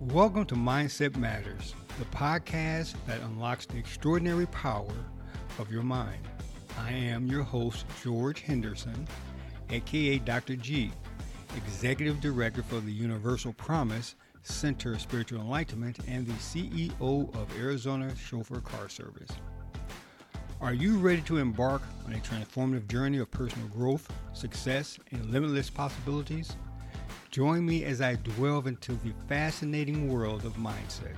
Welcome to Mindset Matters, the podcast that unlocks the extraordinary power of your mind. I am your host, George Henderson, aka Dr. G, Executive Director for the Universal Promise Center of Spiritual Enlightenment and the CEO of Arizona Chauffeur Car Service. Are you ready to embark on a transformative journey of personal growth, success, and limitless possibilities? Join me as I delve into the fascinating world of mindset,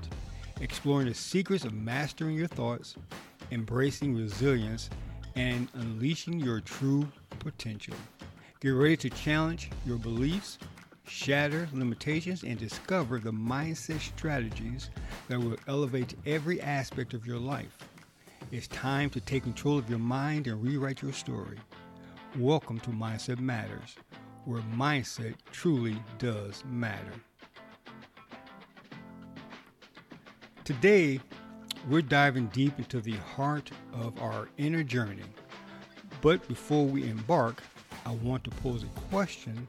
exploring the secrets of mastering your thoughts, embracing resilience, and unleashing your true potential. Get ready to challenge your beliefs, shatter limitations, and discover the mindset strategies that will elevate every aspect of your life. It's time to take control of your mind and rewrite your story. Welcome to Mindset Matters where mindset truly does matter. Today, we're diving deep into the heart of our inner journey. But before we embark, I want to pose a question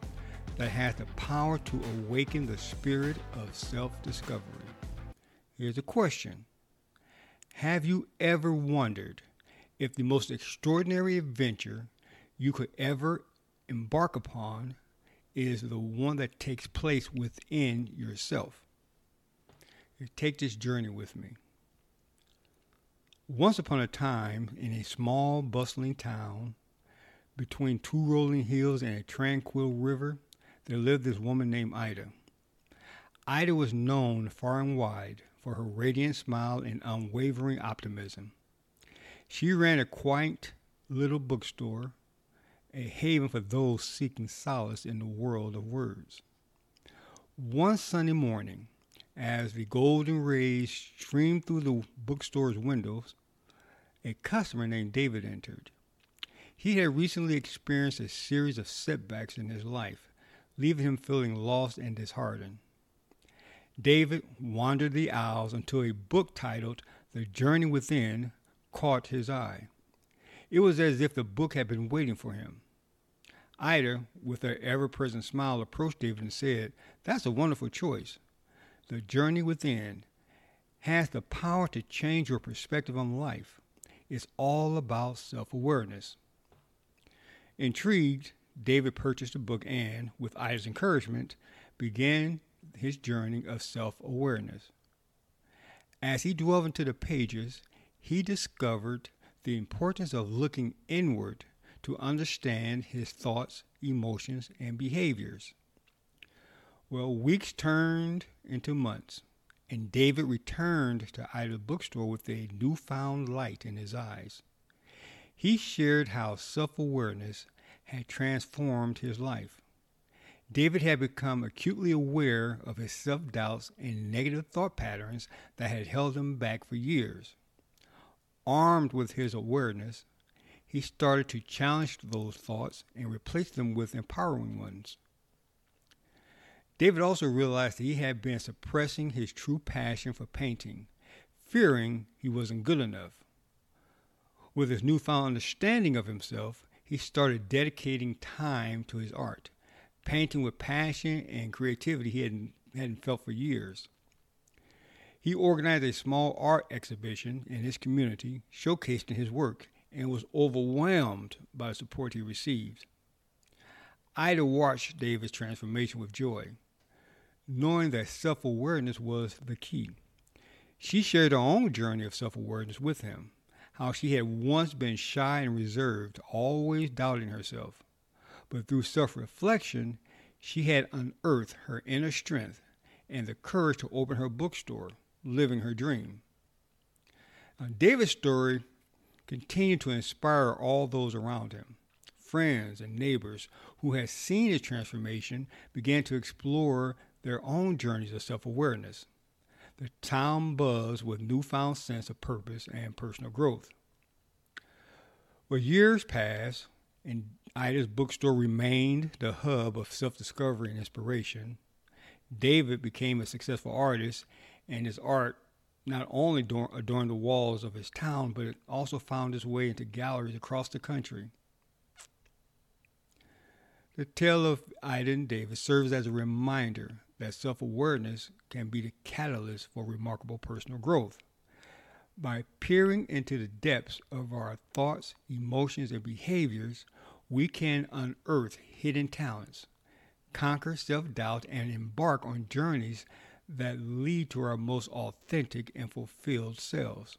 that has the power to awaken the spirit of self discovery. Here's a question Have you ever wondered if the most extraordinary adventure you could ever embark upon is the one that takes place within yourself. take this journey with me. Once upon a time, in a small, bustling town, between two rolling hills and a tranquil river, there lived this woman named Ida. Ida was known far and wide for her radiant smile and unwavering optimism. She ran a quaint little bookstore a haven for those seeking solace in the world of words. One Sunday morning, as the golden rays streamed through the bookstore's windows, a customer named David entered. He had recently experienced a series of setbacks in his life, leaving him feeling lost and disheartened. David wandered the aisles until a book titled The Journey Within caught his eye. It was as if the book had been waiting for him. Ida, with her ever present smile, approached David and said, That's a wonderful choice. The journey within has the power to change your perspective on life. It's all about self awareness. Intrigued, David purchased the book and, with Ida's encouragement, began his journey of self awareness. As he dwelled into the pages, he discovered the importance of looking inward to understand his thoughts, emotions, and behaviors. Well, weeks turned into months, and David returned to Ida's bookstore with a newfound light in his eyes. He shared how self awareness had transformed his life. David had become acutely aware of his self doubts and negative thought patterns that had held him back for years. Armed with his awareness, he started to challenge those thoughts and replace them with empowering ones. David also realized that he had been suppressing his true passion for painting, fearing he wasn't good enough. With his newfound understanding of himself, he started dedicating time to his art, painting with passion and creativity he hadn't, hadn't felt for years. He organized a small art exhibition in his community, showcasing his work, and was overwhelmed by the support he received. Ida watched David's transformation with joy, knowing that self awareness was the key. She shared her own journey of self awareness with him, how she had once been shy and reserved, always doubting herself. But through self reflection, she had unearthed her inner strength and the courage to open her bookstore living her dream. Now, David's story continued to inspire all those around him. Friends and neighbors who had seen his transformation began to explore their own journeys of self awareness. The town buzzed with newfound sense of purpose and personal growth. Well, years passed, and Ida's bookstore remained the hub of self discovery and inspiration. David became a successful artist and his art not only adorned the walls of his town, but it also found its way into galleries across the country. The tale of Ida and David serves as a reminder that self awareness can be the catalyst for remarkable personal growth. By peering into the depths of our thoughts, emotions, and behaviors, we can unearth hidden talents, conquer self doubt, and embark on journeys that lead to our most authentic and fulfilled selves.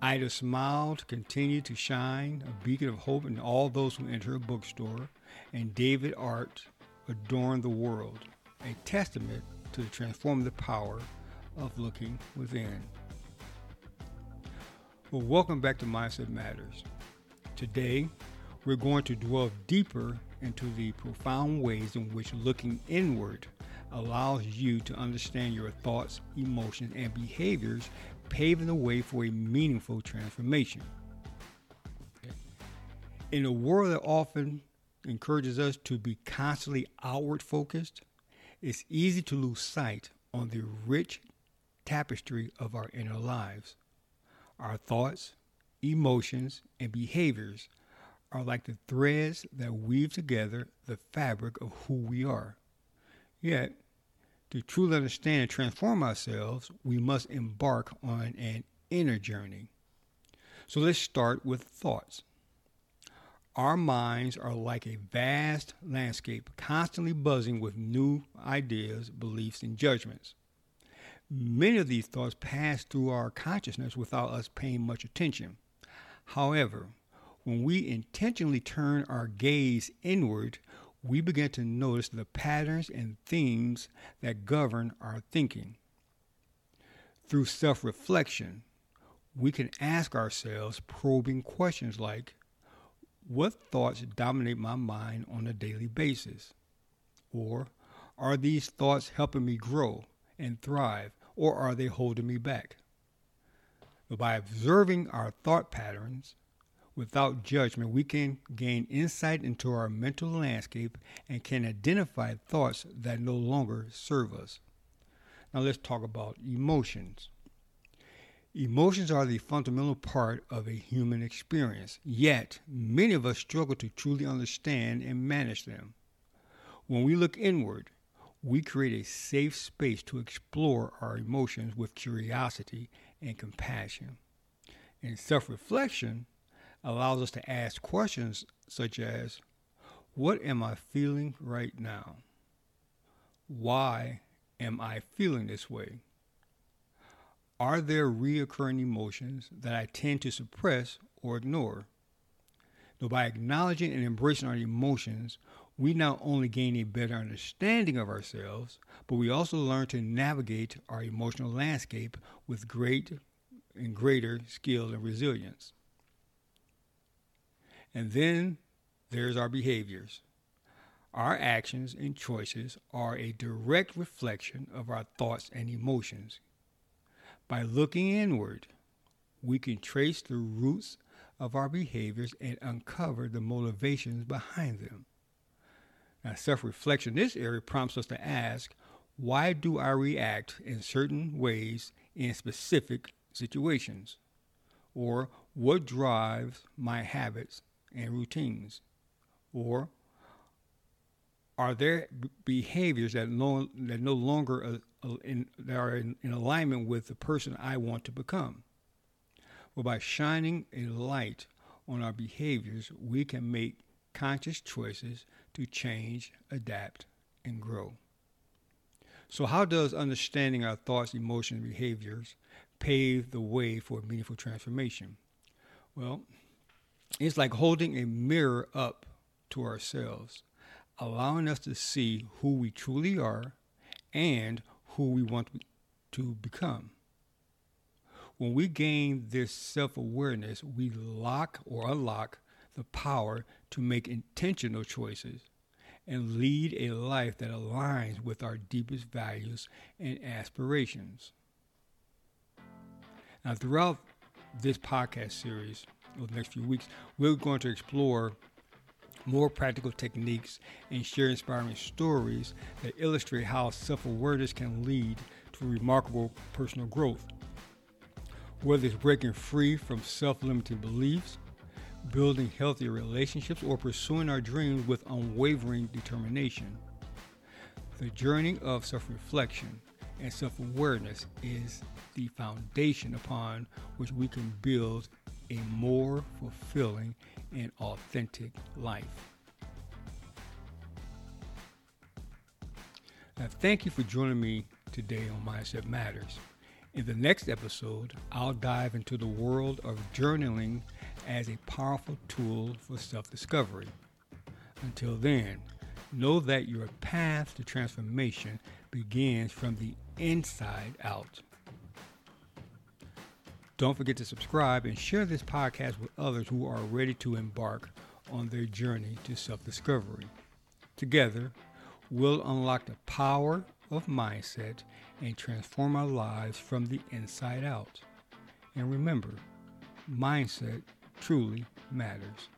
Ida smiled, continued to shine, a beacon of hope in all those who enter her bookstore, and David Art adorned the world, a testament to the transformative power of looking within. Well, welcome back to Mindset Matters. Today, we're going to dwell deeper into the profound ways in which looking inward allows you to understand your thoughts, emotions, and behaviors, paving the way for a meaningful transformation. In a world that often encourages us to be constantly outward focused, it's easy to lose sight on the rich tapestry of our inner lives. Our thoughts, emotions, and behaviors are like the threads that weave together the fabric of who we are. Yet, to truly understand and transform ourselves, we must embark on an inner journey. So let's start with thoughts. Our minds are like a vast landscape, constantly buzzing with new ideas, beliefs, and judgments. Many of these thoughts pass through our consciousness without us paying much attention. However, when we intentionally turn our gaze inward, we begin to notice the patterns and themes that govern our thinking. Through self reflection, we can ask ourselves probing questions like What thoughts dominate my mind on a daily basis? Or are these thoughts helping me grow and thrive, or are they holding me back? By observing our thought patterns, without judgment, we can gain insight into our mental landscape and can identify thoughts that no longer serve us. Now, let's talk about emotions. Emotions are the fundamental part of a human experience, yet, many of us struggle to truly understand and manage them. When we look inward, we create a safe space to explore our emotions with curiosity and compassion. In self reflection, allows us to ask questions such as What am I feeling right now? Why am I feeling this way? Are there reoccurring emotions that I tend to suppress or ignore? Now, by acknowledging and embracing our emotions, we not only gain a better understanding of ourselves, but we also learn to navigate our emotional landscape with great and greater skill and resilience. And then there's our behaviors. Our actions and choices are a direct reflection of our thoughts and emotions. By looking inward, we can trace the roots of our behaviors and uncover the motivations behind them. Now, self reflection in this area prompts us to ask why do I react in certain ways in specific situations? Or what drives my habits and routines? Or are there behaviors that no, that no longer uh, uh, in, that are in, in alignment with the person I want to become? Well, by shining a light on our behaviors, we can make conscious choices to change, adapt, and grow. So, how does understanding our thoughts, emotions, and behaviors pave the way for meaningful transformation? Well, it's like holding a mirror up to ourselves, allowing us to see who we truly are and who we want to become. When we gain this self awareness, we lock or unlock the power to make intentional choices and lead a life that aligns with our deepest values and aspirations. Now, throughout this podcast series, over the next few weeks, we're going to explore more practical techniques and share inspiring stories that illustrate how self awareness can lead to remarkable personal growth. Whether it's breaking free from self limiting beliefs, building healthier relationships, or pursuing our dreams with unwavering determination. The journey of self reflection and self awareness is the foundation upon which we can build a more fulfilling and authentic life. Now, thank you for joining me today on Mindset Matters. In the next episode, I'll dive into the world of journaling as a powerful tool for self discovery. Until then, know that your path to transformation begins from the inside out. Don't forget to subscribe and share this podcast with others who are ready to embark on their journey to self discovery. Together, we'll unlock the power of mindset and transform our lives from the inside out. And remember, mindset truly matters.